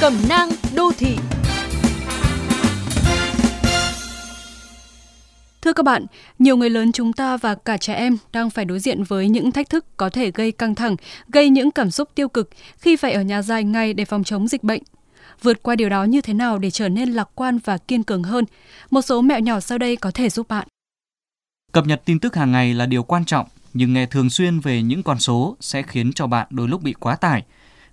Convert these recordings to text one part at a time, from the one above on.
Cẩm nang đô thị Thưa các bạn, nhiều người lớn chúng ta và cả trẻ em đang phải đối diện với những thách thức có thể gây căng thẳng, gây những cảm xúc tiêu cực khi phải ở nhà dài ngày để phòng chống dịch bệnh. Vượt qua điều đó như thế nào để trở nên lạc quan và kiên cường hơn? Một số mẹo nhỏ sau đây có thể giúp bạn. Cập nhật tin tức hàng ngày là điều quan trọng, nhưng nghe thường xuyên về những con số sẽ khiến cho bạn đôi lúc bị quá tải.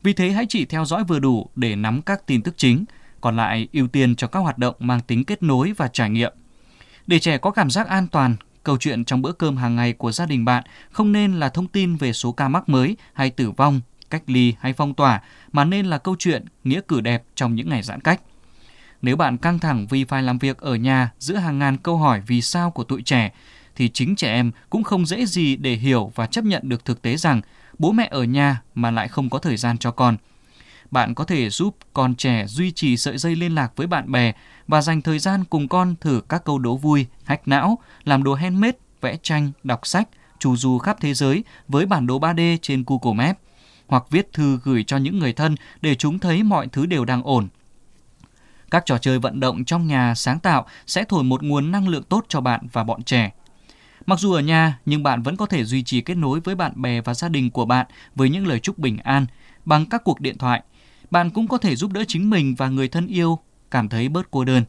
Vì thế hãy chỉ theo dõi vừa đủ để nắm các tin tức chính, còn lại ưu tiên cho các hoạt động mang tính kết nối và trải nghiệm. Để trẻ có cảm giác an toàn, câu chuyện trong bữa cơm hàng ngày của gia đình bạn không nên là thông tin về số ca mắc mới hay tử vong, cách ly hay phong tỏa, mà nên là câu chuyện nghĩa cử đẹp trong những ngày giãn cách. Nếu bạn căng thẳng vì phải làm việc ở nhà giữa hàng ngàn câu hỏi vì sao của tụi trẻ, thì chính trẻ em cũng không dễ gì để hiểu và chấp nhận được thực tế rằng bố mẹ ở nhà mà lại không có thời gian cho con. Bạn có thể giúp con trẻ duy trì sợi dây liên lạc với bạn bè và dành thời gian cùng con thử các câu đố vui, hách não, làm đồ handmade, vẽ tranh, đọc sách, chủ du khắp thế giới với bản đồ 3D trên Google Maps hoặc viết thư gửi cho những người thân để chúng thấy mọi thứ đều đang ổn. Các trò chơi vận động trong nhà sáng tạo sẽ thổi một nguồn năng lượng tốt cho bạn và bọn trẻ. Mặc dù ở nhà, nhưng bạn vẫn có thể duy trì kết nối với bạn bè và gia đình của bạn với những lời chúc bình an bằng các cuộc điện thoại. Bạn cũng có thể giúp đỡ chính mình và người thân yêu cảm thấy bớt cô đơn.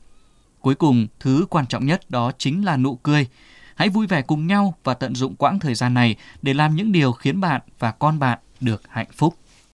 Cuối cùng, thứ quan trọng nhất đó chính là nụ cười. Hãy vui vẻ cùng nhau và tận dụng quãng thời gian này để làm những điều khiến bạn và con bạn được hạnh phúc.